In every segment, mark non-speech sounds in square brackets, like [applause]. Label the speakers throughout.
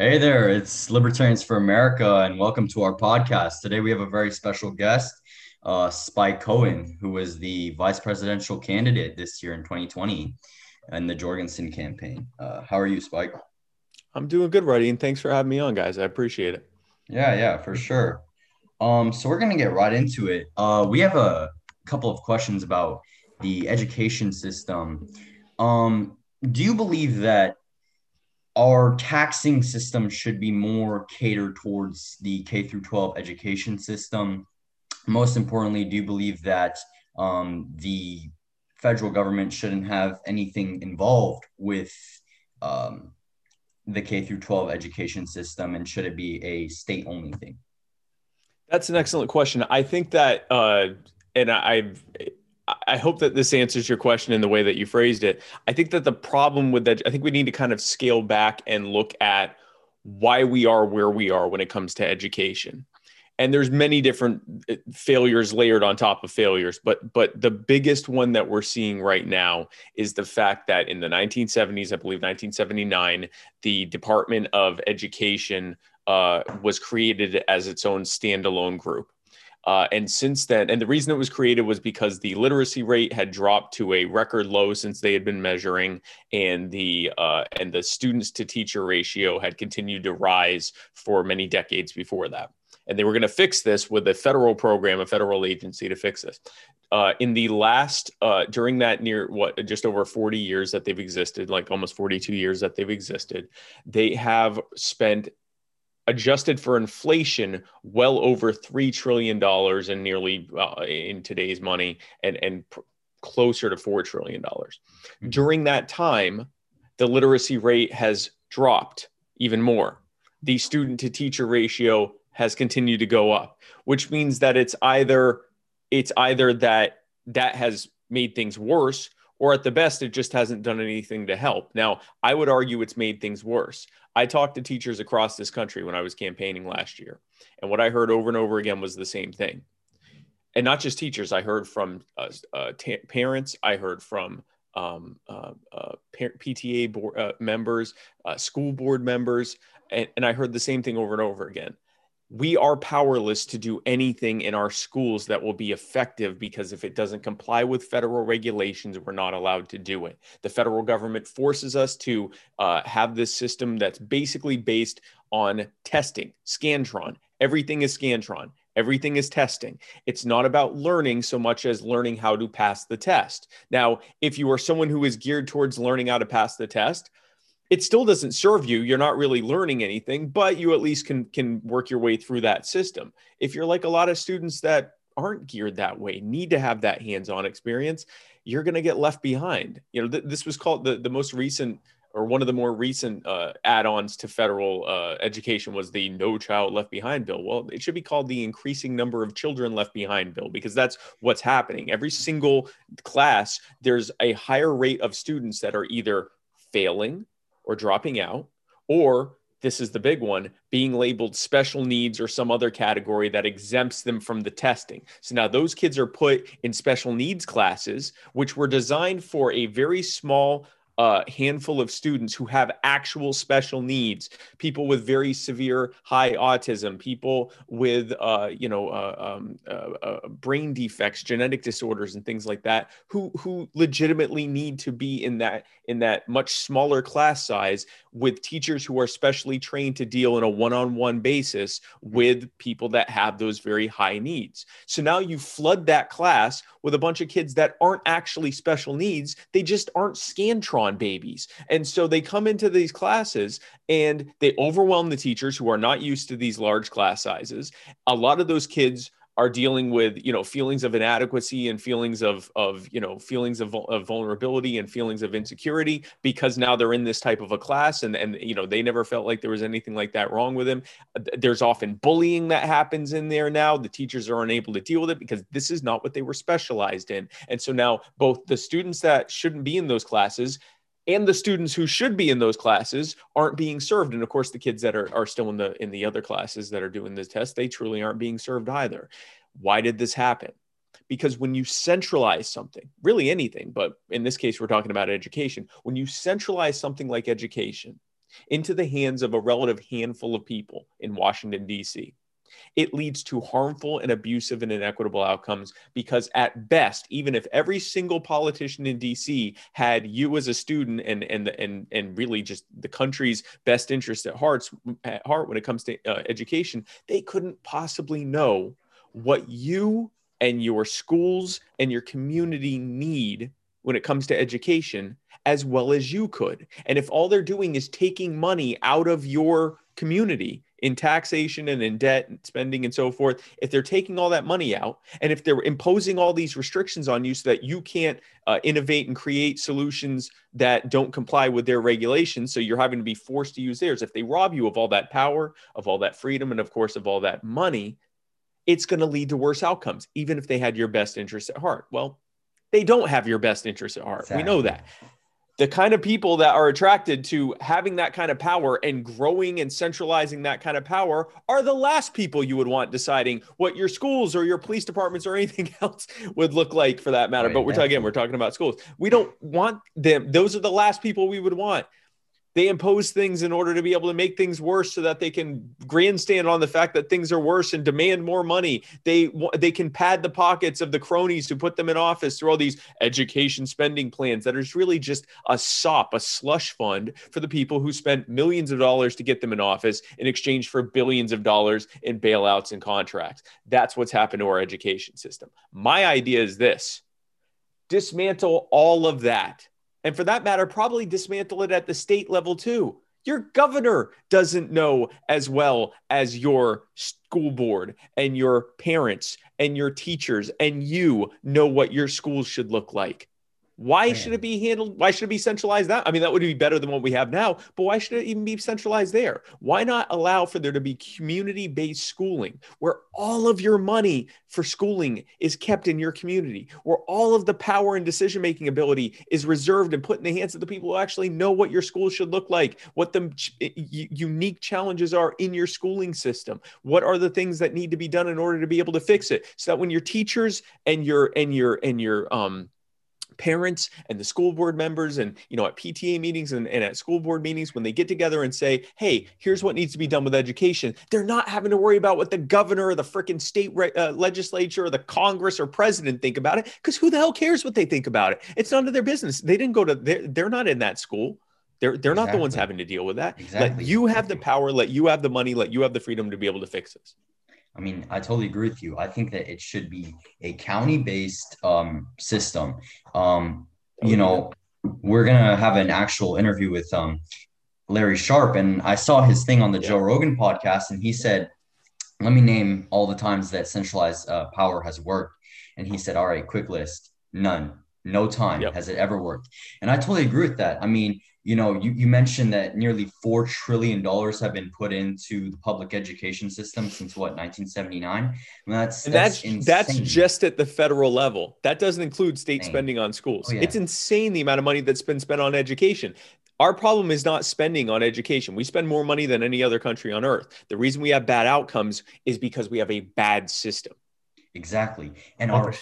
Speaker 1: Hey there, it's Libertarians for America, and welcome to our podcast. Today we have a very special guest, uh, Spike Cohen, who was the vice presidential candidate this year in 2020 in the Jorgensen campaign. Uh, how are you, Spike?
Speaker 2: I'm doing good, Ruddy, and thanks for having me on, guys. I appreciate it.
Speaker 1: Yeah, yeah, for sure. Um, so we're gonna get right into it. Uh, we have a couple of questions about the education system. Um, do you believe that our taxing system should be more catered towards the K through 12 education system. Most importantly, do you believe that um, the federal government shouldn't have anything involved with um, the K through 12 education system, and should it be a state only thing?
Speaker 2: That's an excellent question. I think that, uh, and I, I hope that this answers your question in the way that you phrased it. I think that the problem with that, I think we need to kind of scale back and look at why we are where we are when it comes to education. And there's many different uh, failures layered on top of failures, but but the biggest one that we're seeing right now is the fact that in the 1970s, I believe 1979, the Department of Education uh, was created as its own standalone group uh, and since then, and the reason it was created was because the literacy rate had dropped to a record low since they had been measuring, and the uh, and the students to teacher ratio had continued to rise for many decades before that. And they were going to fix this with a federal program, a federal agency to fix this. Uh, in the last, uh, during that near what, just over 40 years that they've existed, like almost 42 years that they've existed, they have spent adjusted for inflation, well over three trillion dollars, and nearly uh, in today's money, and and pr- closer to four trillion dollars. Mm-hmm. During that time, the literacy rate has dropped even more. The student to teacher ratio has continued to go up, which means that it's either it's either that that has made things worse or at the best, it just hasn't done anything to help. Now, I would argue it's made things worse. I talked to teachers across this country when I was campaigning last year, and what I heard over and over again was the same thing. And not just teachers, I heard from uh, uh, t- parents, I heard from um, uh, uh PTA board, uh, members, uh, school board members, and, and I heard the same thing over and over again we are powerless to do anything in our schools that will be effective because if it doesn't comply with federal regulations, we're not allowed to do it. The federal government forces us to uh, have this system that's basically based on testing, Scantron. Everything is Scantron. Everything is testing. It's not about learning so much as learning how to pass the test. Now, if you are someone who is geared towards learning how to pass the test, it still doesn't serve you you're not really learning anything but you at least can can work your way through that system. If you're like a lot of students that aren't geared that way need to have that hands-on experience you're going to get left behind. You know th- this was called the, the most recent or one of the more recent uh, add-ons to federal uh, education was the no child left behind bill. Well it should be called the increasing number of children left behind bill because that's what's happening. Every single class there's a higher rate of students that are either failing or dropping out, or this is the big one being labeled special needs or some other category that exempts them from the testing. So now those kids are put in special needs classes, which were designed for a very small a handful of students who have actual special needs, people with very severe high autism, people with uh, you know uh, um, uh, uh, brain defects, genetic disorders, and things like that, who who legitimately need to be in that in that much smaller class size with teachers who are specially trained to deal in a one-on-one basis with people that have those very high needs. So now you flood that class with a bunch of kids that aren't actually special needs; they just aren't Scantron on babies. And so they come into these classes and they overwhelm the teachers who are not used to these large class sizes. A lot of those kids are dealing with you know feelings of inadequacy and feelings of of you know feelings of, of vulnerability and feelings of insecurity because now they're in this type of a class and and you know they never felt like there was anything like that wrong with them there's often bullying that happens in there now the teachers are unable to deal with it because this is not what they were specialized in and so now both the students that shouldn't be in those classes and the students who should be in those classes aren't being served. And of course the kids that are, are still in the in the other classes that are doing the test they truly aren't being served either. Why did this happen? Because when you centralize something really anything but in this case we're talking about education. When you centralize something like education into the hands of a relative handful of people in Washington, D.C., it leads to harmful and abusive and inequitable outcomes because, at best, even if every single politician in DC had you as a student and and and and really just the country's best interest at heart, at heart when it comes to uh, education, they couldn't possibly know what you and your schools and your community need when it comes to education as well as you could. And if all they're doing is taking money out of your community in taxation and in debt and spending and so forth, if they're taking all that money out and if they're imposing all these restrictions on you so that you can't uh, innovate and create solutions that don't comply with their regulations, so you're having to be forced to use theirs, if they rob you of all that power, of all that freedom, and of course of all that money, it's going to lead to worse outcomes, even if they had your best interests at heart. Well, they don't have your best interests at heart. Exactly. We know that the kind of people that are attracted to having that kind of power and growing and centralizing that kind of power are the last people you would want deciding what your schools or your police departments or [laughs] anything else would look like for that matter. Right, but we're talking again, we're talking about schools. We don't want them. Those are the last people we would want they impose things in order to be able to make things worse so that they can grandstand on the fact that things are worse and demand more money. They they can pad the pockets of the cronies who put them in office through all these education spending plans that is really just a sop a slush fund for the people who spent millions of dollars to get them in office in exchange for billions of dollars in bailouts and contracts. That's what's happened to our education system. My idea is this. Dismantle all of that and for that matter, probably dismantle it at the state level too. Your governor doesn't know as well as your school board and your parents and your teachers and you know what your schools should look like. Why Man. should it be handled? Why should it be centralized that? I mean, that would be better than what we have now, but why should it even be centralized there? Why not allow for there to be community based schooling where all of your money for schooling is kept in your community, where all of the power and decision making ability is reserved and put in the hands of the people who actually know what your school should look like, what the unique challenges are in your schooling system, what are the things that need to be done in order to be able to fix it, so that when your teachers and your and your and your um parents and the school board members and you know at pta meetings and, and at school board meetings when they get together and say hey here's what needs to be done with education they're not having to worry about what the governor or the freaking state re- uh, legislature or the congress or president think about it because who the hell cares what they think about it it's none of their business they didn't go to they're, they're not in that school they're they're exactly. not the ones having to deal with that. Exactly. Let you have the power, let you have the money, let you have the freedom to be able to fix this.
Speaker 1: I mean, I totally agree with you. I think that it should be a county-based um, system. Um, you know, we're gonna have an actual interview with um, Larry Sharpe, and I saw his thing on the yeah. Joe Rogan podcast, and he said, "Let me name all the times that centralized uh, power has worked." And he said, "All right, quick list: none, no time yep. has it ever worked." And I totally agree with that. I mean, you know, you, you mentioned that nearly four trillion dollars have been put into the public education system since what 1979. that's
Speaker 2: and that's that's, that's, just at the federal level. That doesn't include state insane. spending on schools. Oh, yeah. It's insane the amount of money that's been spent on education. Our problem is not spending on education. We spend more money than any other country on earth. The reason we have bad outcomes is because we have a bad system.
Speaker 1: Exactly. And our,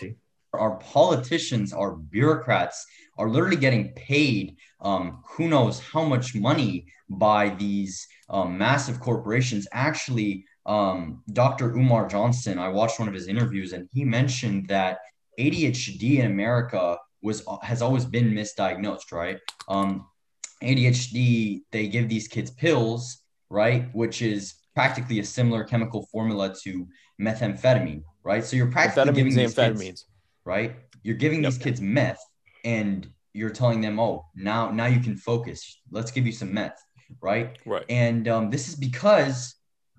Speaker 1: our politicians, our bureaucrats are literally getting paid um, who knows how much money by these um, massive corporations. Actually, um, Dr. Umar Johnson, I watched one of his interviews and he mentioned that ADHD in America was has always been misdiagnosed, right? Um, ADHD, they give these kids pills, right, which is practically a similar chemical formula to methamphetamine, right? So you're practically giving these amphetamines, kids, right? You're giving yep. these kids meth, and you're telling them, oh, now now you can focus. Let's give you some meth, right?
Speaker 2: Right.
Speaker 1: And um, this is because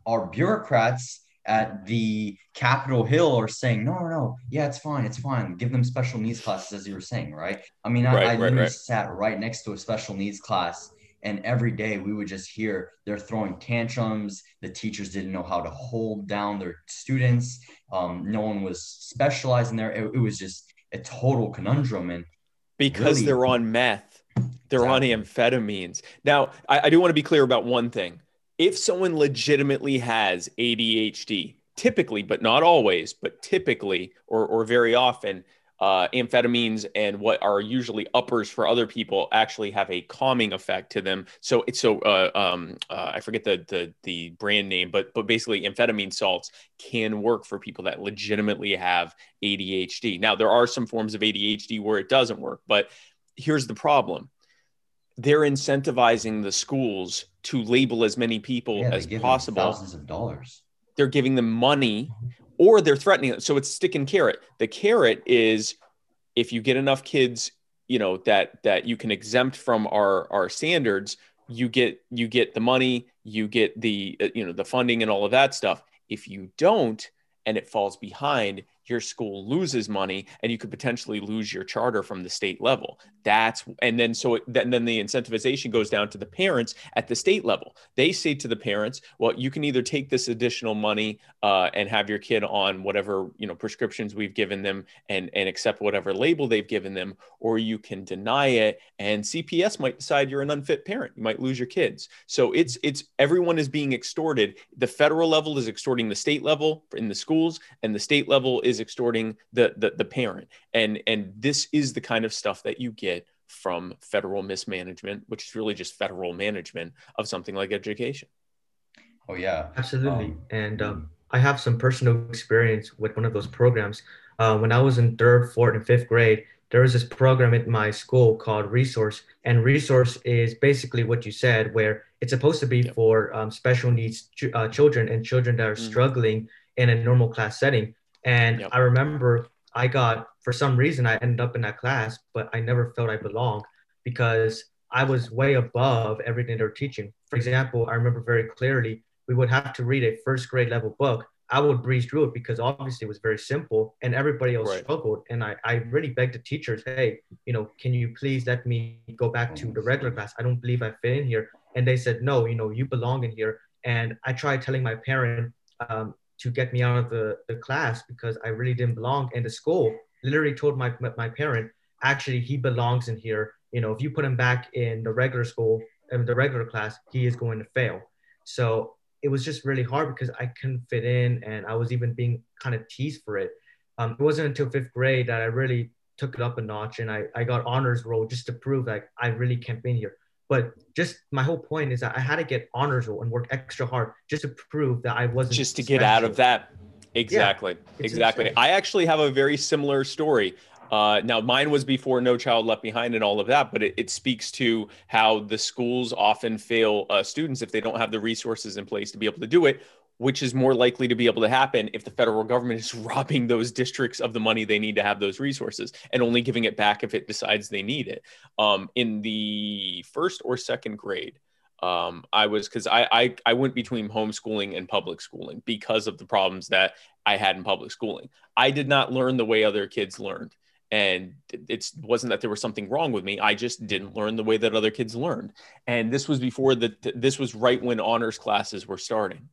Speaker 1: our bureaucrats at the Capitol Hill are saying, no, no, no, yeah, it's fine, it's fine. Give them special needs classes, as you were saying, right? I mean, I, right, I literally right. sat right next to a special needs class, and every day we would just hear they're throwing tantrums. The teachers didn't know how to hold down their students. Um, no one was specialized in there. It, it was just a total conundrum, and
Speaker 2: because really? they're on meth, they're exactly. on amphetamines. Now, I, I do want to be clear about one thing. If someone legitimately has ADHD, typically, but not always, but typically or, or very often, uh, amphetamines and what are usually uppers for other people actually have a calming effect to them. So it's so uh, um, uh, I forget the, the the brand name, but but basically amphetamine salts can work for people that legitimately have ADHD. Now there are some forms of ADHD where it doesn't work, but here's the problem: they're incentivizing the schools to label as many people
Speaker 1: Yeah,
Speaker 2: as possible.
Speaker 1: Thousands of dollars.
Speaker 2: They're giving them money or they're threatening it. So it's stick and carrot. The carrot is if you get enough kids, you know, that that you can exempt from our our standards, you get you get the money, you get the uh, you know the funding and all of that stuff. If you don't and it falls behind, your school loses money and you could potentially lose your charter from the state level. That's and then so it, then then the incentivization goes down to the parents at the state level. They say to the parents, "Well, you can either take this additional money uh, and have your kid on whatever you know prescriptions we've given them and and accept whatever label they've given them, or you can deny it and CPS might decide you're an unfit parent. You might lose your kids. So it's it's everyone is being extorted. The federal level is extorting the state level in the schools, and the state level is extorting the the, the parent. And and this is the kind of stuff that you get from federal mismanagement, which is really just federal management of something like education.
Speaker 1: Oh yeah.
Speaker 3: Absolutely.
Speaker 1: Um,
Speaker 3: and um, I have some personal experience with one of those programs. Uh, when I was in third, fourth, and fifth grade, there was this program at my school called Resource. And Resource is basically what you said, where it's supposed to be
Speaker 2: Yep.
Speaker 3: for um, special needs ch- uh, children and children that are
Speaker 2: Mhm.
Speaker 3: struggling in a normal class setting. And
Speaker 2: Yep.
Speaker 3: I remember I got, for some reason, I ended up in that class, but I never felt I belonged because I was way above everything they're teaching. For example, I remember very clearly we would have to read a first grade level book. I would breeze through it because obviously it was very simple and everybody else
Speaker 2: Right.
Speaker 3: struggled. And I, I really begged the teachers, hey, you know, can you please let me go back to the regular class? I don't believe I fit in here. And they said, no, you know, you belong in here. And I tried telling my parent um, to get me out of the, the class because I really didn't belong. And the school literally told my, my parent, actually, he belongs in here. You know, if you put him back in the regular school, in the regular class, he is going to fail. So it was just really hard because I couldn't fit in and I was even being kind of teased for it. Um, it wasn't until fifth grade that I really took it up a notch and I, I got honors roll just to prove like I really can't be in here. But just my whole point is that I had to get honors roll and work extra hard just to prove that I wasn't
Speaker 2: Just to get out of that. Exactly.
Speaker 3: it's
Speaker 2: exactly.
Speaker 3: insane.
Speaker 2: I actually have a very similar story. Uh, now, mine was before No Child Left Behind and all of that, but it, it speaks to how the schools often fail uh, students if they don't have the resources in place to be able to do it, which is more likely to be able to happen if the federal government is [laughs] robbing those districts of the money they need to have those resources and only giving it back if it decides they need it. Um, in the first or second grade, um, I was because I, I I went between homeschooling and public schooling because of the problems that I had in public schooling. I did not learn the way other kids learned, and it wasn't that there was something wrong with me. I just didn't learn the way that other kids learned, and this was before that this was right when honors classes were starting,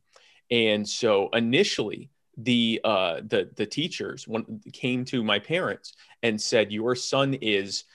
Speaker 2: and so initially the uh the the teachers came to my parents and said your son is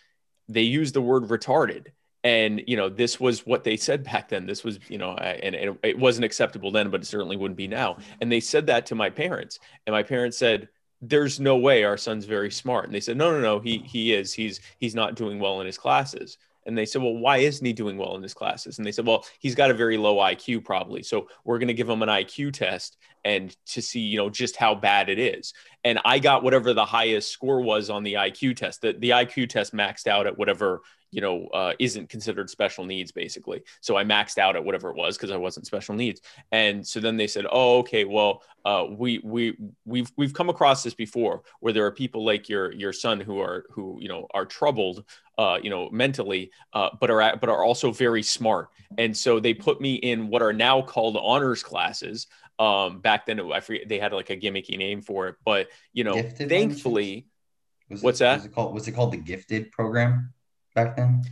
Speaker 2: they used the word retarded. And you know this was what they said back then. This was you know and, and it wasn't acceptable then but it certainly wouldn't be now. And they said that to my parents. And my parents said there's no way our son's very smart. And they said no no no. He he is. He's he's not doing well in his classes and they said well why isn't he doing well in his classes? And they said well he's got a very low iq probably so we're going to give him an iq test and to see you know just how bad it is. And i got whatever the highest score was on the iq test. The, the iq test maxed out at whatever you know uh, isn't considered special needs basically. So i maxed out at whatever it was because i wasn't special needs. And so then they said oh okay well uh, we we we've we've come across this before where there are people like your your son who are who you know are troubled uh, you know mentally uh, but are but are also very smart and so they put me in what are now called honors classes um, back then I forget they had like a gimmicky name for it but you know
Speaker 1: Gifted by any chance?
Speaker 2: thankfully
Speaker 1: Was
Speaker 2: What's
Speaker 1: it,
Speaker 2: that?
Speaker 1: Was it called? Was it called the Gifted program back then?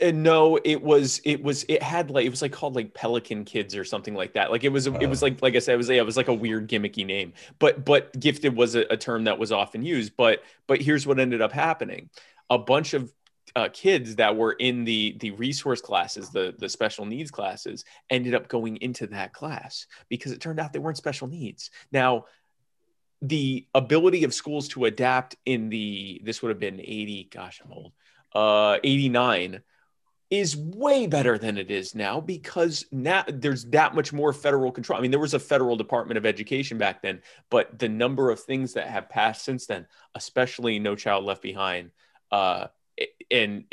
Speaker 2: And no, it was it was it had like it was like called like Pelican Kids or something like that. Like it was it was
Speaker 1: Oh.
Speaker 2: like like I said, it was it was like a weird gimmicky name. But but gifted was a, a term that was often used. But but here's what ended up happening: a bunch of uh, kids that were in the the resource classes, the the special needs classes, ended up going into that class because it turned out they weren't special needs. Now the ability of schools to adapt in the this would have been 80 gosh i'm old uh 89 is way better than it is now because now there's that much more federal control. I mean, there was a federal Department of Education back then, but the number of things that have passed since then, especially No Child Left Behind, uh, and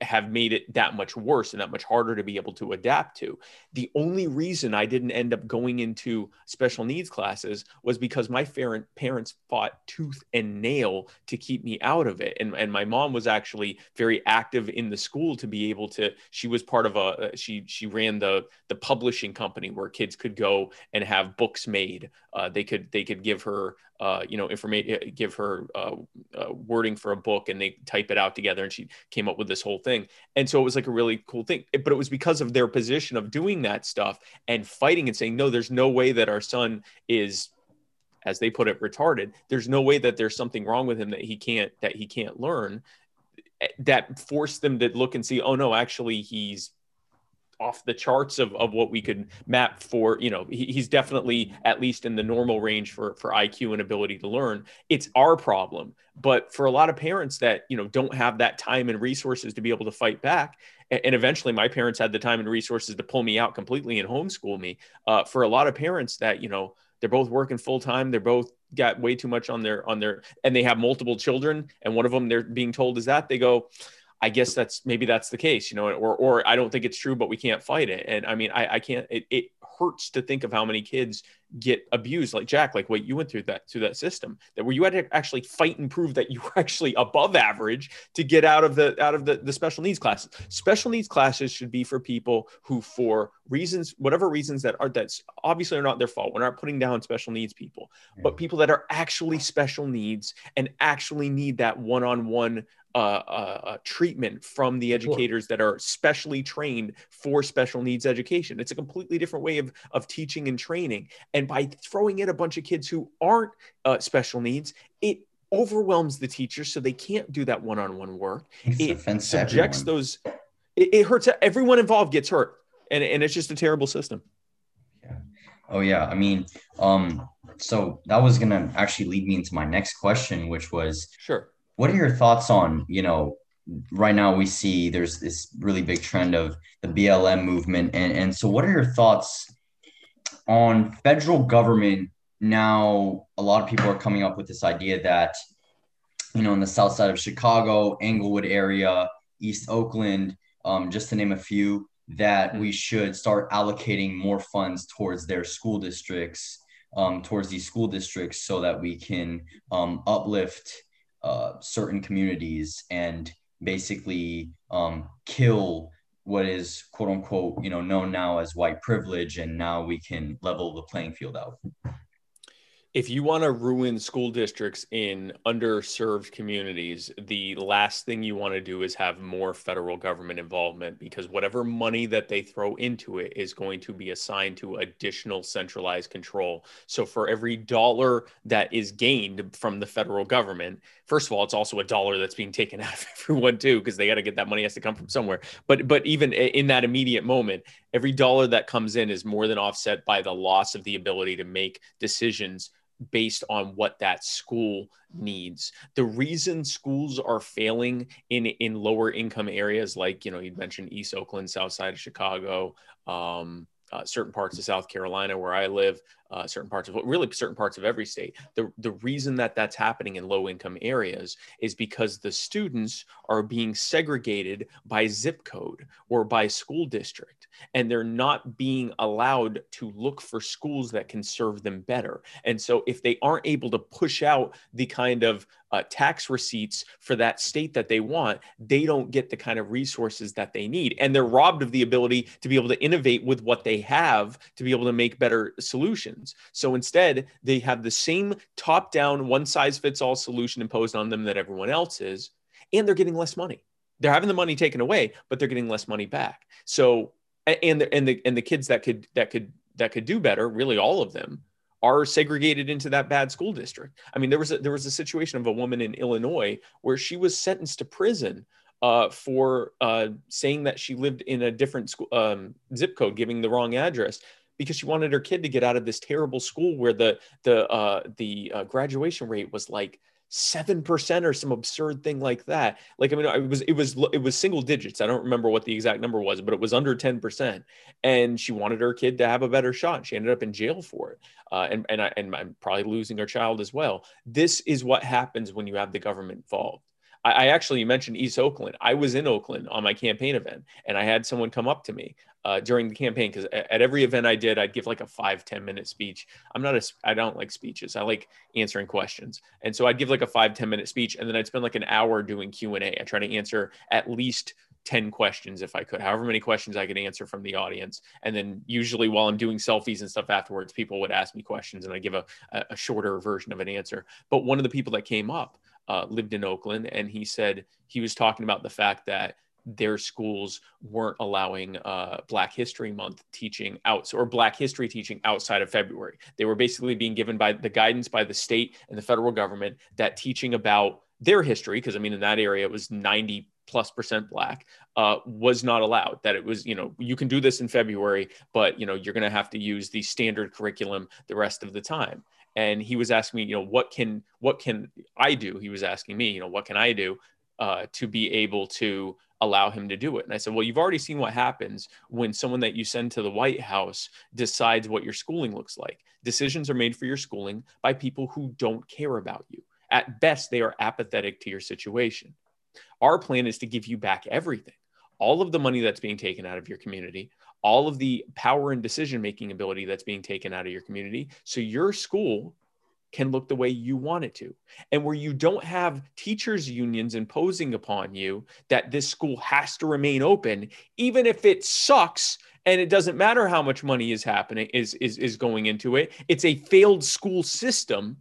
Speaker 2: have made it that much worse and that much harder to be able to adapt to. The only reason I didn't end up going into special needs classes was because my parents fought tooth and nail to keep me out of it. And, and my mom was actually very active in the school to be able to, she was part of a, she, she ran the, the publishing company where kids could go and have books made. Uh, they could, they could give her uh, you know, information, uh, give her uh, uh, wording for a book and they type it out together. And she came up with this whole thing. And so it was like a really cool thing. But it was because of their position of doing that stuff and fighting and saying, no, there's no way that our son is, as they put it, retarded. There's no way that there's something wrong with him that he can't, that he can't learn. Eh, that forced them to look and see, oh no, actually he's off the charts of, of what we could map for you know he, he's definitely at least in the normal range for for iq and ability to learn. It's our problem. But for a lot of parents that you know don't have that time and resources to be able to fight back and eventually my parents had the time and resources to pull me out completely and homeschool me uh, for a lot of parents that you know they're both working full time they're both got way too much on their on their and they have multiple children and one of them they're being told is that they go I guess that's maybe that's the case, you know, or or I don't think it's true, but we can't fight it. And I mean, I, I can't. It, it hurts to think of how many kids get abused like jack like what you went through that through that system that where you had to actually fight and prove that you were [laughs] actually above average to get out of the out of the, the special needs classes special needs classes should be for people who for reasons whatever reasons that are that's obviously are not their fault we're not putting down special needs people but people that are actually special needs and actually need that one-on-one uh, uh, uh, treatment from the educators that are specially trained for special needs education. It's a completely different way of, of teaching and training. And by throwing in a bunch of kids who aren't uh, special needs, it overwhelms the teachers so they can't do that one-on-one work. It's it subjects those, it, it hurts, everyone involved gets hurt. And, and it's just a terrible system.
Speaker 1: Yeah. Oh yeah. I mean, um, so that was gonna actually lead me into my next question, which was
Speaker 2: sure
Speaker 1: what are your thoughts on, you know, right now we see there's this really big trend of the BLM movement. And, and so what are your thoughts on federal government? Now, a lot of people are coming up with this idea that, you know, in the south side of Chicago, Englewood area, East Oakland, um, just to name a few, that mm-hmm. we should start allocating more funds towards their school districts, um, towards these school districts, so that we can um, uplift uh, certain communities and basically um, kill what is quote unquote you know known now as white privilege and now we can level the playing field out
Speaker 2: if you want to ruin school districts in underserved communities, the last thing you want to do is have more federal government involvement because whatever money that they throw into it is going to be assigned to additional centralized control. So for every dollar that is gained from the federal government, first of all, it's also a dollar that's being taken [laughs] out of everyone too because they got to get that money has to come from somewhere. But but even in that immediate moment, every dollar that comes in is more than offset by the loss of the ability to make decisions based on what that school needs. The reason schools are failing in in lower income areas, like you know, you mentioned East Oakland, South Side of Chicago, um, uh, certain parts of South Carolina where I live, uh, certain parts of really certain parts of every state. The, the reason that that's happening in low income areas is because the students are being segregated by zip code or by school district, and they're not being allowed to look for schools that can serve them better. And so, if they aren't able to push out the kind of uh, tax receipts for that state that they want, they don't get the kind of resources that they need. And they're robbed of the ability to be able to innovate with what they have to be able to make better solutions. So instead, they have the same top down, one size fits all solution imposed on them that everyone else is, and they're getting less money. They're having the money taken away, but they're getting less money back. So, and the, and the, and the kids that could, that could, that could do better, really all of them are segregated into that bad school district. I mean, there was a, there was a situation of a woman in Illinois where she was sentenced to prison uh, for uh, saying that she lived in a different school, um, zip code, giving the wrong address because she wanted her kid to get out of this terrible school where the the uh, the uh, graduation rate was like seven percent or some absurd thing like that. Like I mean, it was it was it was single digits. I don't remember what the exact number was, but it was under ten percent. And she wanted her kid to have a better shot. She ended up in jail for it, uh, and and I, and I'm probably losing her child as well. This is what happens when you have the government involved. I, I actually mentioned East Oakland. I was in Oakland on my campaign event, and I had someone come up to me uh, during the campaign because at every event I did, I'd give like a five ten minute speech. I'm not a, I don't like speeches. I like answering questions. And so I'd give like a five ten minute speech and then I'd spend like an hour doing Q&A. I try to answer at least 10 questions if I could, however many questions I could answer from the audience. And then usually while I'm doing selfies and stuff afterwards, people would ask me questions and I give a, a shorter version of an answer. But one of the people that came up uh, lived in Oakland and he said he was talking about the fact that their schools weren't allowing uh, Black History Month teaching out or Black History teaching outside of February. They were basically being given by the guidance by the state and the federal government that teaching about their history, because I mean, in that area, it was 90 plus percent black uh, was not allowed that it was you know you can do this in february but you know you're going to have to use the standard curriculum the rest of the time and he was asking me you know what can what can i do he was asking me you know what can i do uh, to be able to allow him to do it. And I said, well, you've already seen what happens when someone that you send to the White House decides what your schooling looks like. Decisions are made for your schooling by people who don't care about you. At best, they are apathetic to your situation. Our plan is to give you back everything all of the money that's being taken out of your community, all of the power and decision making ability that's being taken out of your community. So your school can look the way you want it to. And where you don't have teachers' unions imposing upon you that this school has to remain open, even if it sucks and it doesn't matter how much money is happening is is is going into it. It's a failed school system.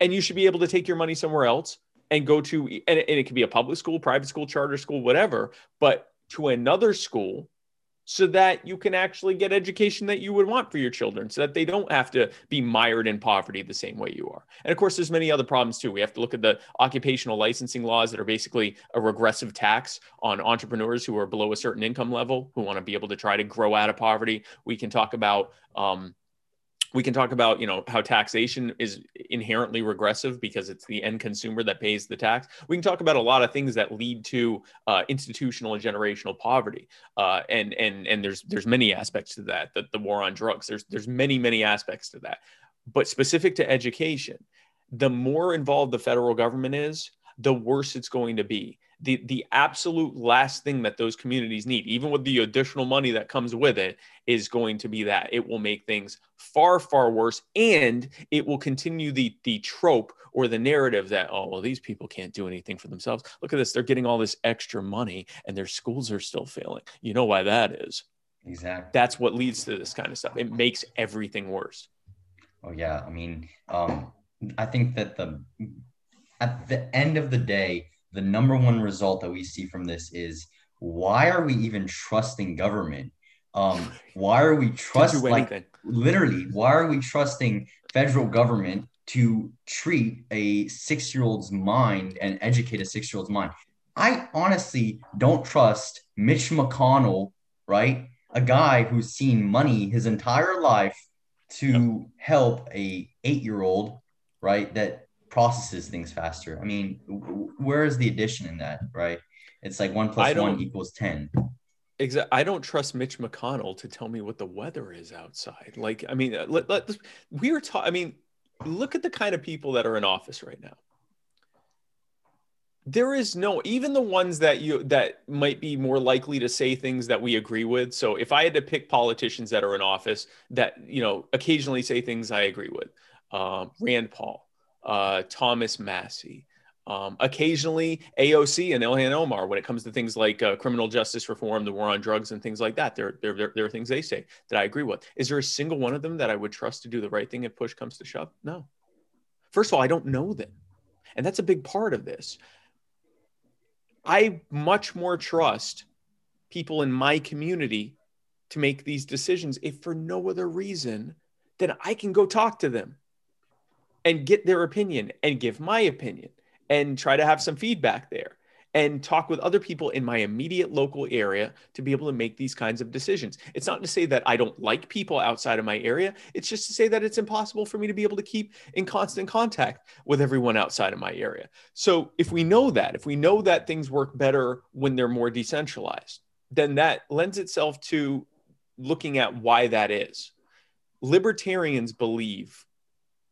Speaker 2: And you should be able to take your money somewhere else and go to and it, and it can be a public school, private school, charter school, whatever, but to another school so that you can actually get education that you would want for your children so that they don't have to be mired in poverty the same way you are. And of course there's many other problems too. We have to look at the occupational licensing laws that are basically a regressive tax on entrepreneurs who are below a certain income level who want to be able to try to grow out of poverty. We can talk about um, we can talk about you know how taxation is inherently regressive because it's the end consumer that pays the tax. We can talk about a lot of things that lead to uh, institutional and generational poverty uh, and and and there's there's many aspects to that the, the war on drugs. There's there's many many aspects to that. But specific to education the more involved the federal government is the worse it's going to be the the absolute last thing that those communities need even with the additional money that comes with it is going to be that. It will make things far far worse and it will continue the the trope or the narrative that oh well these people can't do anything for themselves. Look at this. They're getting all this extra money and their schools are still failing. You know why that is?
Speaker 1: Exactly.
Speaker 2: That's what leads to this kind of stuff. It makes everything worse.
Speaker 1: Oh yeah. I mean um i think that the at the end of the day the number one result that we see from this is why are we even trusting government? Um, why are we trust like literally? Why are we trusting federal government to treat a six year old's mind and educate a six year old's mind? I honestly don't trust Mitch McConnell, right? A guy who's seen money his entire life to yep. help a eight year old, right? That processes things faster. I mean, where is the addition in that, right? It's like one plus one equals 10.
Speaker 2: Exactly. I don't trust Mitch McConnell to tell me what the weather is outside. Like, I mean, uh, let, let, we are talking, I mean, look at the kind of people that are in office right now. There is no, even the ones that you, that might be more likely to say things that we agree with. So if I had to pick politicians that are in office that, you know, occasionally say things I agree with, um, Rand Paul, uh, Thomas Massie. um, occasionally AOC and Ilhan Omar when it comes to things like uh, criminal justice reform, the war on drugs, and things like that. There, there, there, there, are things they say that I agree with. Is there a single one of them that I would trust to do the right thing if push comes to shove? No. First of all, I don't know them. And that's a big part of this. I much more trust people in my community to make these decisions if for no other reason than I can go talk to them and get their opinion and give my opinion and try to have some feedback there. and talk with other people in my immediate local area to be able to make these kinds of decisions. It's not to say that I don't like people outside of my area. It's just to say that it's impossible for me to be able to keep in constant contact with everyone outside of my area. So if we know that, if we know that things work better when they're more decentralized, then that lends itself to looking at why that is. Libertarians believe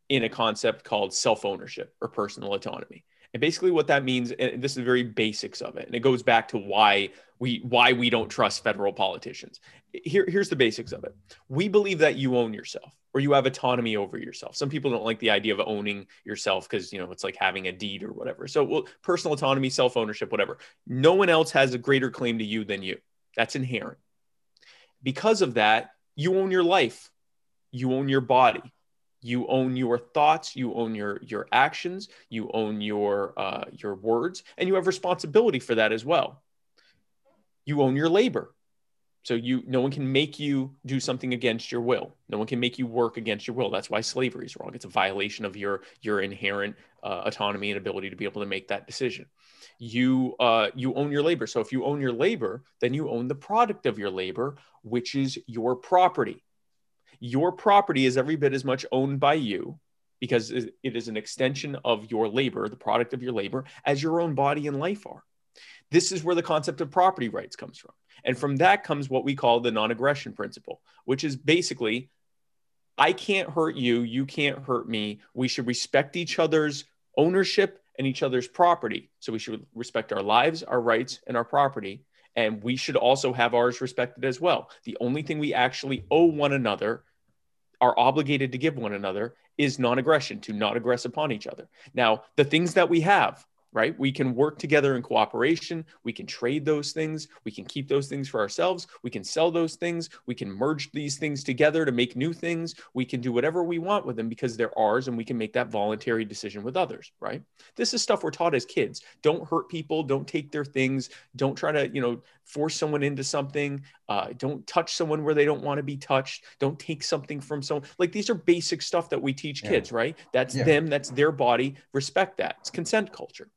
Speaker 2: in a concept called self ownership or personal autonomy. And basically what that means, and this is the very basics of it, and it goes back to why we why we don't trust federal politicians. Here, here's the basics of it. We believe that you own yourself or you have autonomy over yourself. Some people don't like the idea of owning yourself because you know it's like having a deed or whatever. So well, personal autonomy, self-ownership, whatever. No one else has a greater claim to you than you. That's inherent. Because of that, you own your life, you own your body, you own your thoughts you own your your actions you own your uh, your words and you have responsibility for that as well. You own your labor. So you no one can make you do something against your will. No one can make you work against your will. That's why slavery is wrong. It's a violation of your your inherent uh, autonomy and ability to be able to make that decision. You uh, you own your labor. So if you own your labor then you own the product of your labor which is your property your property is every bit as much owned by you because it is an extension of your labor, the product of your labor, as your own body and life are. This is where the concept of property rights comes from. And from that comes what we call the non aggression principle, which is basically I can't hurt you, you can't hurt me. We should respect each other's ownership and each other's property. So we should respect our lives, our rights, and our property. And we should also have ours respected as well. The only thing we actually owe one another are obligated to give one another is non aggression, to not aggress upon each other. Now, the things that we have, right? We can work together in cooperation. We can trade those things. We can keep those things for ourselves. We can sell those things. We can merge these things together to make new things. We can do whatever we want with them because they're ours and we can make that voluntary decision with others, right? This is stuff we're taught as kids. Don't hurt people. Don't take their things. Don't try to, you know, force someone into something. Uh, don't touch someone where they don't want to be touched. Don't take something from someone. Like these are basic stuff that we teach yeah. kids, right? That's yeah. them. That's their body. Respect that. It's consent culture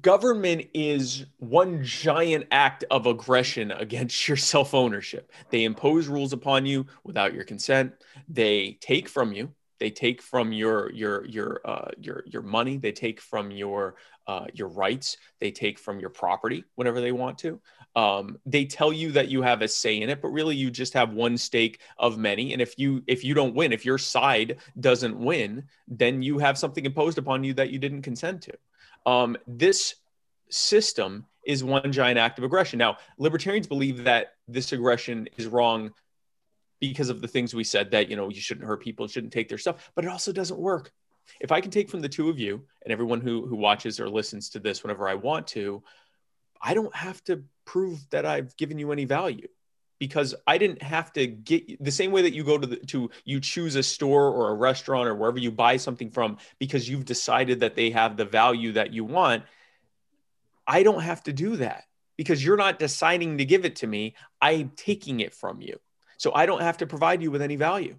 Speaker 2: government is one giant act of aggression against your self ownership. They impose rules upon you without your consent. They take from you. They take from your your your uh, your your money. They take from your uh, your rights. They take from your property whenever they want to. Um, they tell you that you have a say in it, but really you just have one stake of many. And if you if you don't win, if your side doesn't win, then you have something imposed upon you that you didn't consent to. Um, this system is one giant act of aggression. Now, libertarians believe that this aggression is wrong because of the things we said that, you know, you shouldn't hurt people, shouldn't take their stuff, but it also doesn't work. If I can take from the two of you and everyone who, who watches or listens to this whenever I want to, I don't have to prove that I've given you any value because I didn't have to get the same way that you go to the to you choose a store or a restaurant or wherever you buy something from because you've decided that they have the value that you want. I don't have to do that because you're not deciding to give it to me. I'm taking it from you. So I don't have to provide you with any value.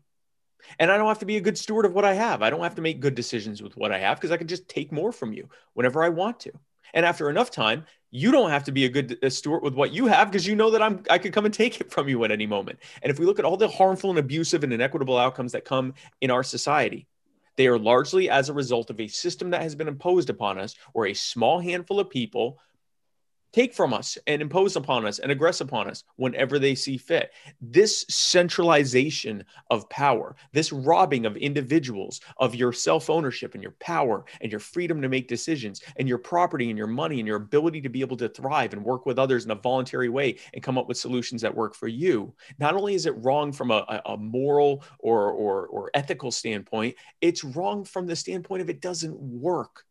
Speaker 2: And I don't have to be a good steward of what I have. I don't have to make good decisions with what I have because I can just take more from you whenever I want to. And after enough time, you don't have to be a good steward with what you have because you know that I'm I could come and take it from you at any moment. And if we look at all the harmful and abusive and inequitable outcomes that come in our society, they are largely as a result of a system that has been imposed upon us where a small handful of people take from us and impose upon us and aggress upon us whenever they see fit. This centralization of power, this robbing of individuals of your self ownership and your power and your freedom to make decisions and your property and your money and your ability to be able to thrive and work with others in a voluntary way and come up with solutions that work for you. Not only is it wrong from a, a moral or, or, or ethical standpoint, it's wrong from the standpoint of it doesn't work.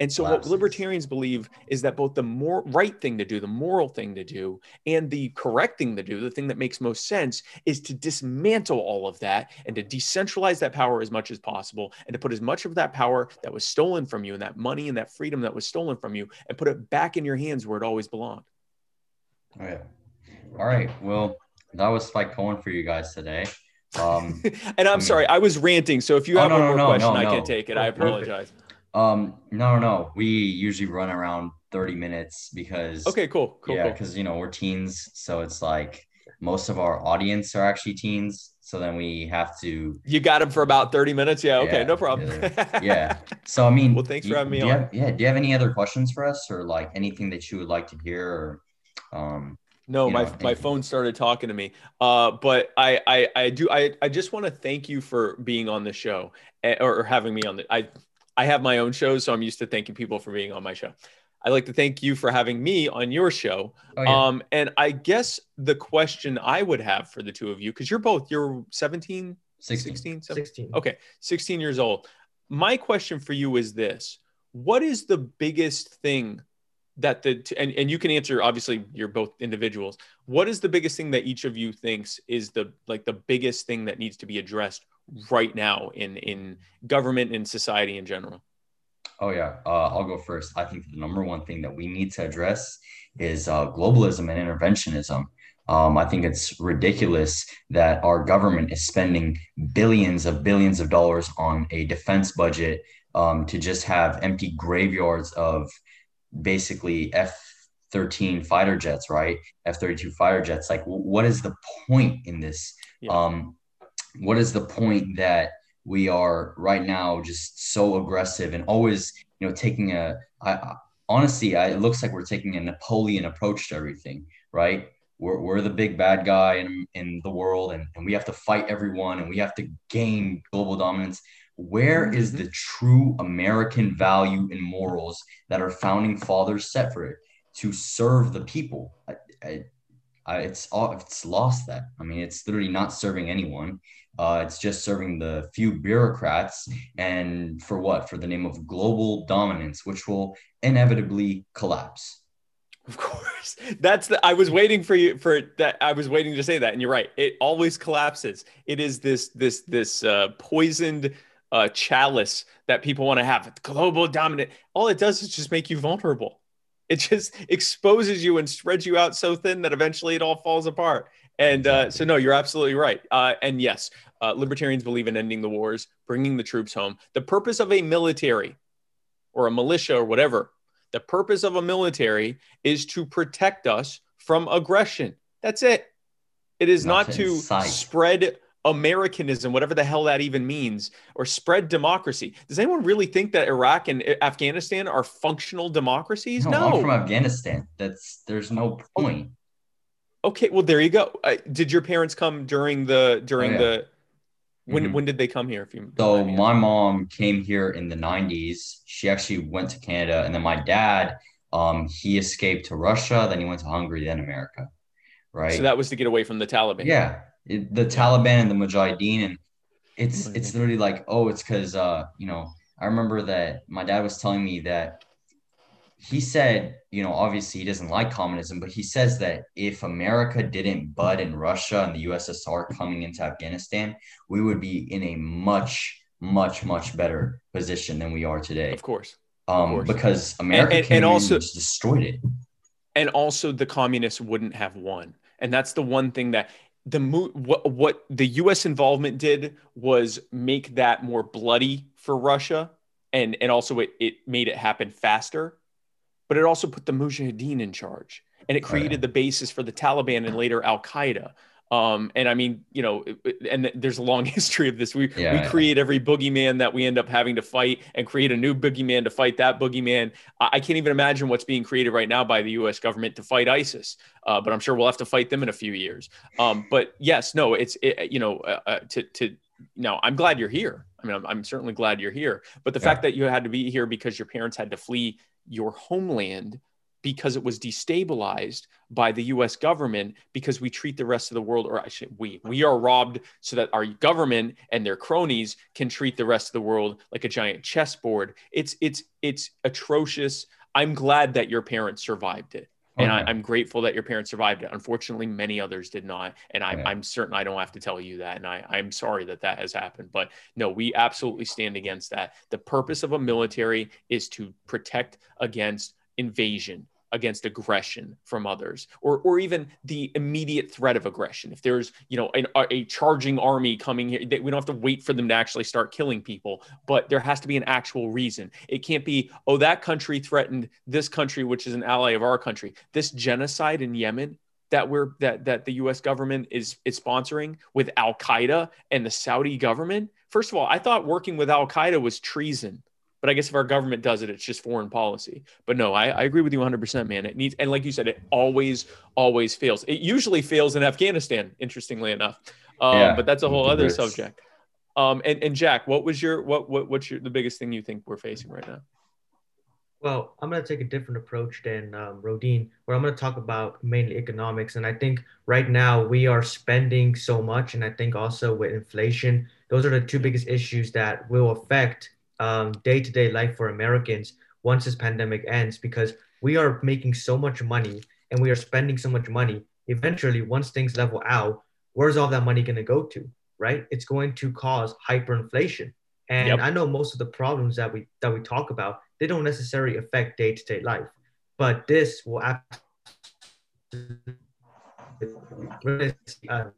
Speaker 2: And so, what libertarians believe is that both the more right thing to do, the moral thing to do, and the correct thing to do, the thing that makes most sense, is to dismantle all of that and to decentralize that power as much as possible and to put as much of that power that was stolen from you and that money and that freedom that was stolen from you and put it back in your hands where it always belonged.
Speaker 1: Oh, yeah. All right. Well, that was Spike Cohen for you guys today. Um, [laughs]
Speaker 2: and I'm I mean, sorry, I was ranting. So if you oh, have no, one more no, question, no, I can take it. I apologize.
Speaker 1: Um, no, no, we usually run around 30 minutes because
Speaker 2: Okay, cool, cool,
Speaker 1: yeah,
Speaker 2: cool.
Speaker 1: because you know we're teens, so it's like most of our audience are actually teens. So then we have to,
Speaker 2: You got them for about 30 minutes. Yeah, okay,
Speaker 1: Yeah,
Speaker 2: no problem. [laughs]
Speaker 1: yeah. So I mean,
Speaker 2: Well, thanks for having me on.
Speaker 1: have- yeah. Do you have any other questions for us, or like anything that you would like to hear? Or, um,
Speaker 2: No,
Speaker 1: you
Speaker 2: my,
Speaker 1: know,
Speaker 2: my phone started talking to me. Uh, but I, I, I do, I, I just want to thank you for being on the show eh, or, or having me on the, I, I have my own show, so I'm used to thanking people for being on my show. I'd like to thank you for having me on your show.
Speaker 1: oh yeah,
Speaker 2: Um, and I guess the question I would have for the two of you, because you're both, you're 17,
Speaker 1: 16.
Speaker 2: 16, 17?
Speaker 3: 16.
Speaker 2: Okay, 16 years old. My question for you is this What is the biggest thing that the, and, and you can answer, obviously, you're both individuals. What is the biggest thing that each of you thinks is the, like, the biggest thing that needs to be addressed right now in, in government and society in general?
Speaker 1: Oh yeah, uh, I'll go first. I think the number one thing that we need to address is uh, globalism and interventionism. Um, I think it's ridiculous that our government is spending billions of billions of dollars on a defense budget um, to just have empty graveyards of basically F 13 fighter jets, right? F 32 fighter jets. Like, what is the point in this?
Speaker 2: Yeah.
Speaker 1: Um, what is the point that we are right now just so aggressive and always, you know, taking a, I, I- honestly, I, it looks like we're taking a Napoleon approach to everything, right? We're, we're the big bad guy in, in the world and, and we have to fight everyone and we have to gain global dominance. Where is
Speaker 2: Mhm.
Speaker 1: the true American value and morals that our founding fathers set for it to serve the people? I, I, it's all it's lost that. I mean, it's literally not serving anyone. Uh, it's just serving the few bureaucrats, and for what? For the name of global dominance, which will inevitably collapse.
Speaker 2: Of course. [laughs] That's the I was waiting for you for that I was waiting to say that and you're right. It always collapses. It is this this this uh poisoned uh chalice that people want to have. Global dominant. All it does is just make you vulnerable. It just [laughs] exposes you and spreads you out so thin that eventually it all falls apart. And uh, so, no, you're absolutely right. Uh, and yes, uh, libertarians believe in ending the wars, bringing the troops home. The purpose of a military or a militia or whatever, the purpose of a military is to protect us from aggression. That's it. It is
Speaker 1: Not
Speaker 2: not,
Speaker 1: to incite.
Speaker 2: spread Americanism, whatever the hell that even means, or spread democracy. Does anyone really think that Iraq and Afghanistan are functional democracies?
Speaker 1: No,
Speaker 2: No.
Speaker 1: I'm from Afghanistan. That's there's no point.
Speaker 2: Okay, well there you go. Uh, did your parents come during the during
Speaker 1: Oh, yeah.
Speaker 2: the when
Speaker 1: Mhm.
Speaker 2: when did they come here? If you
Speaker 1: So my mom came here in the 90s. She actually went to Canada, and then my dad, um, he escaped to Russia, then he went to Hungary, then America. Right.
Speaker 2: So that was to get away from the Taliban.
Speaker 1: Yeah, it, the Taliban and the Mujahideen, and it's
Speaker 2: Mujahideen.
Speaker 1: it's literally like, oh, it's because uh, you know, I remember that my dad was telling me that he said, you know, obviously he doesn't like communism, but he says that if America didn't bud in Russia and the USSR coming into Afghanistan, we would be in a much, much, much better position than we are today.
Speaker 2: Of course.
Speaker 1: Um,
Speaker 2: course.
Speaker 1: because America
Speaker 2: and- and also-
Speaker 1: and just destroyed it.
Speaker 2: and also the communists wouldn't have won and that's the one thing that the what, what the us involvement did was make that more bloody for russia and and also it, it made it happen faster but it also put the mujahideen in charge and it
Speaker 1: Oh, yeah.
Speaker 2: created the basis for the taliban and later al-qaeda um, and I mean, you know, and there's a long [laughs] history of this. We
Speaker 1: Yeah,
Speaker 2: we
Speaker 1: yeah.
Speaker 2: create every boogeyman that we end up having to fight, and create a new boogeyman to fight that boogeyman. I I can't even imagine what's being created right now by the U.S. government to fight ISIS. Uh, but I'm sure we'll have to fight them in a few years. Um, but yes, no, it's it, you know uh, uh, to to no, I'm glad you're here. I mean, I'm, I'm certainly glad you're here. But the
Speaker 1: Yeah.
Speaker 2: fact that you had to be here because your parents had to flee your homeland because it was destabilized by the US government because we treat the rest of the world, or should, we, we are robbed so that our government and their cronies can treat the rest of the world like a giant chessboard. It's, it's, it's atrocious. I'm glad that your parents survived it. And I,
Speaker 1: Okay.
Speaker 2: I'm grateful that your parents survived it. Unfortunately, many others did not. And I'm,
Speaker 1: Yeah.
Speaker 2: I'm certain I don't have to tell you that. And I, I'm sorry that that has happened. But no, we absolutely stand against that. The purpose of a military is to protect against invasion, against aggression from others or or even the immediate threat of aggression. If there's you know an, a charging army coming here we don't have to wait for them to actually start killing people but there has to be an actual reason. It can't be oh that country threatened this country which is an ally of our country. This genocide in Yemen that we're that that the US government is is sponsoring with Al Qaeda and the Saudi government first of all I thought working with Al Qaeda was treason but I guess if our government does it, it's just foreign policy. But no, I, I agree with you 100%, man. It needs, and like you said, it always, always fails. It usually fails in Afghanistan, interestingly enough. Um, yeah, but that's a whole other subject. Um, and, and Jack, what was your, what, what, what's your, the biggest thing you think we're facing right now?
Speaker 3: Well, I'm going to take a different approach than um, Rodin, where I'm going to talk about mainly economics. And I think right now we are spending so much. And I think also with inflation, those are the two biggest issues that will affect day to day life for Americans once this pandemic ends because we are making so much money and we are spending so much money. Eventually, once things level out, where's all that money going to go to? Right? It's going to cause hyperinflation. And yep. I know most of the problems that we that we talk about, they don't necessarily affect day to day life, but this will actually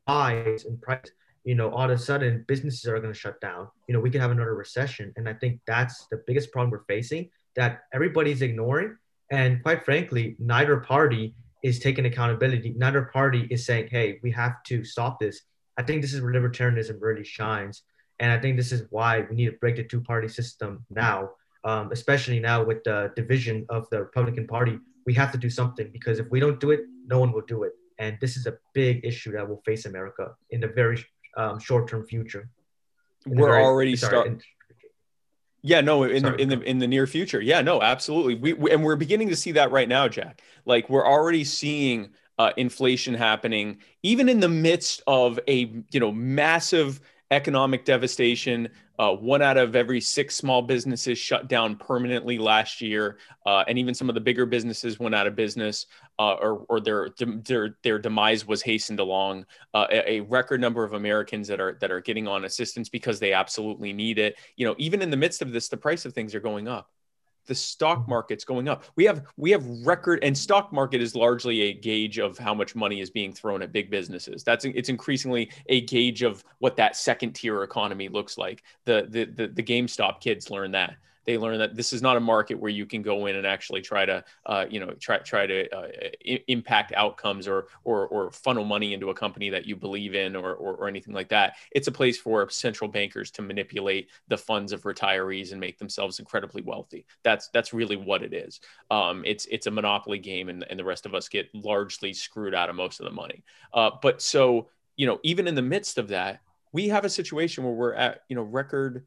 Speaker 3: rise in price you know, all of a sudden businesses are going to shut down. You know, we could have another recession. And I think that's the biggest problem we're facing that everybody's ignoring. And quite frankly, neither party is taking accountability. Neither party is saying, hey, we have to stop this. I think this is where libertarianism really shines. And I think this is why we need to break the two party system now, um, especially now with the division of the Republican Party. We have to do something because if we don't do it, no one will do it. And this is a big issue that will face America in the very um, short-term future.
Speaker 2: We're very, already starting. Yeah, no, in the in the in the near future. Yeah, no, absolutely. We, we, and we're beginning to see that right now, Jack. Like we're already seeing uh, inflation happening, even in the midst of a you know massive economic devastation. Uh, one out of every six small businesses shut down permanently last year, uh, and even some of the bigger businesses went out of business, uh, or, or their, their their demise was hastened along. Uh, a, a, record number of Americans that are that are getting on assistance because they absolutely need it. You know, even in the midst of this, the price of things are going up the stock mm-hmm. market's going up. We have we have record and stock market is largely a gauge of how much money is being thrown at big businesses. That's it's increasingly a gauge of what that second tier economy looks like. The the the, the GameStop kids learn that they learn that this is not a market where you can go in and actually try to, uh, you know, try try to uh, I- impact outcomes or, or or funnel money into a company that you believe in or, or, or anything like that. It's a place for central bankers to manipulate the funds of retirees and make themselves incredibly wealthy. That's that's really what it is. Um, it's it's a monopoly game, and, and the rest of us get largely screwed out of most of the money. Uh, but so you know, even in the midst of that, we have a situation where we're at you know record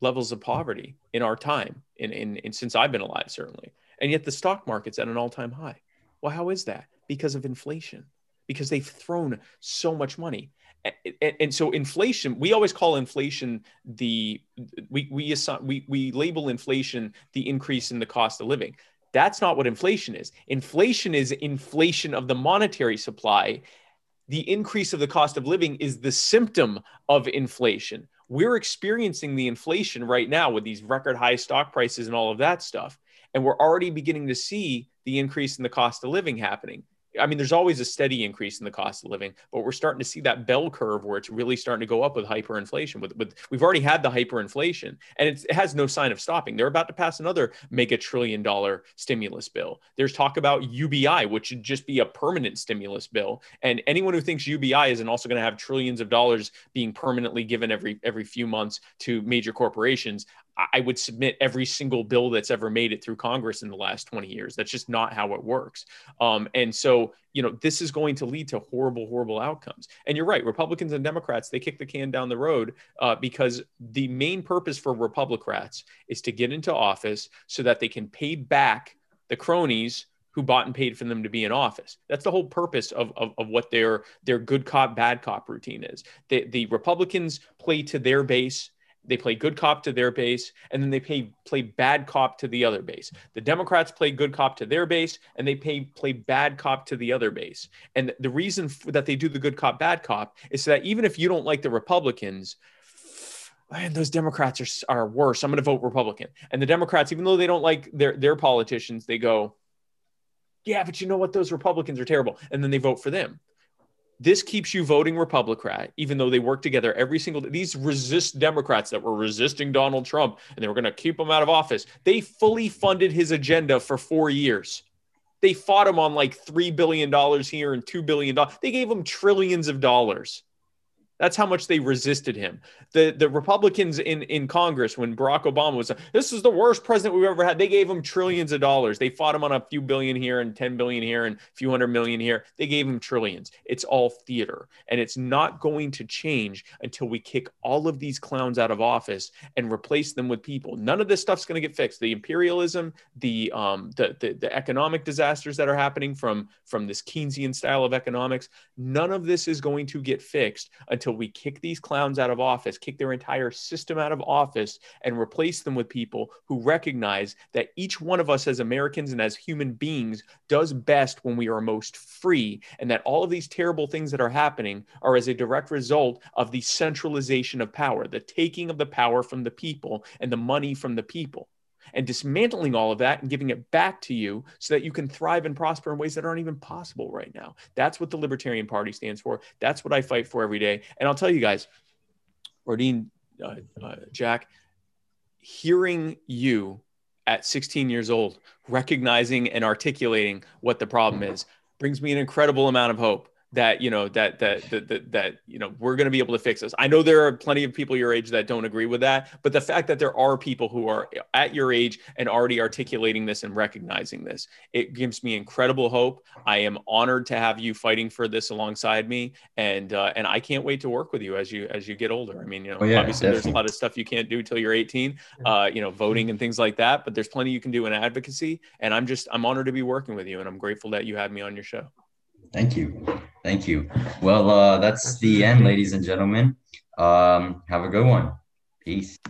Speaker 2: levels of poverty in our time, in, in, in since I've been alive, certainly. And yet the stock market's at an all-time high. Well, how is that? Because of inflation, because they've thrown so much money. And, and, so inflation, we always call inflation the we we assign, we we label inflation the increase in the cost of living. That's not what inflation is. Inflation is inflation of the monetary supply. The increase of the cost of living is the symptom of inflation we're experiencing the inflation right now with these record high stock prices and all of that stuff. And we're already beginning to see the increase in the cost of living happening. I mean, there's always a steady increase in the cost of living, but we're starting to see that bell curve where it's really starting to go up with hyperinflation. With, with we've already had the hyperinflation, and it has no sign of stopping. They're about to pass another mega trillion dollar stimulus bill. There's talk about UBI, which should just be a permanent stimulus bill. And anyone who thinks UBI isn't also going to have trillions of dollars being permanently given every every few months to major corporations, I would submit every single bill that's ever made it through Congress in the last 20 years. That's just not how it works. Um, and so, you know, this is going to lead to horrible, horrible outcomes. And you're right, Republicans and Democrats, they kick the can down the road uh, because the main purpose for Republicans is to get into office so that they can pay back the cronies who bought and paid for them to be in office. That's the whole purpose of, of, of, what their, their good cop, bad cop routine is. The, the Republicans play to their base they play good cop to their base and then they pay, play bad cop to the other base the democrats play good cop to their base and they pay, play bad cop to the other base and the reason that they do the good cop bad cop is so that even if you don't like the republicans man, those Democrats are, are worse. I'm going to vote Republican. And the Democrats, even though they don't like their, their politicians, they go, Yeah, but you know what? Those Republicans are terrible. And then they vote for them. This keeps you voting Republican, even though they work together every single day. These resist Democrats that were resisting Donald Trump and they were going to keep him out of office. They fully funded his agenda for four years. They fought him on like $3 billion here and $2 billion. They gave him trillions of dollars. That's how much they resisted him. The the Republicans in in Congress when Barack Obama was this is the worst president we've ever had. They gave him trillions of dollars. They fought him on a few billion here and 10 billion here and a few hundred million here. They gave him trillions. It's all theater and it's not going to change until we kick all of these clowns out of office and replace them with people. None of this stuff's going to get fixed. The imperialism, the um the, the the economic disasters that are happening from from this Keynesian style of economics, none of this is going to get fixed until until we kick these clowns out of office, kick their entire system out of office, and replace them with people who recognize that each one of us as Americans and as human beings does best when we are most free, and that all of these terrible things that are happening are as a direct result of the centralization of power, the taking of the power from the people and the money from the people and dismantling all of that and giving it back to you so that you can thrive and prosper in ways that aren't even possible right now. That's what the Libertarian Party stands for. That's what I fight for every day. And I'll tell you guys, Ordine, uh, uh, Jack, hearing you at 16 years old, recognizing and articulating what the problem is, brings me an incredible amount of hope that you know that that that that, that you know we're going to be able to fix this. I know there are plenty of people your age that don't agree with that, but the fact that there are people who are at your age and already articulating this and recognizing this, it gives me incredible hope. I am honored to have you fighting for this alongside me, and uh, and I can't wait to work with you as you as you get older. I mean, you know, oh, yeah, obviously definitely. there's a lot of stuff you can't do till you're 18, uh, you know, voting and things like that, but there's plenty you can do in advocacy, and I'm just I'm honored to be working with you, and I'm grateful that you had me on your show.
Speaker 1: Thank you. Thank you. Well, uh, that's the end, ladies and gentlemen. Um, have a good one. Peace.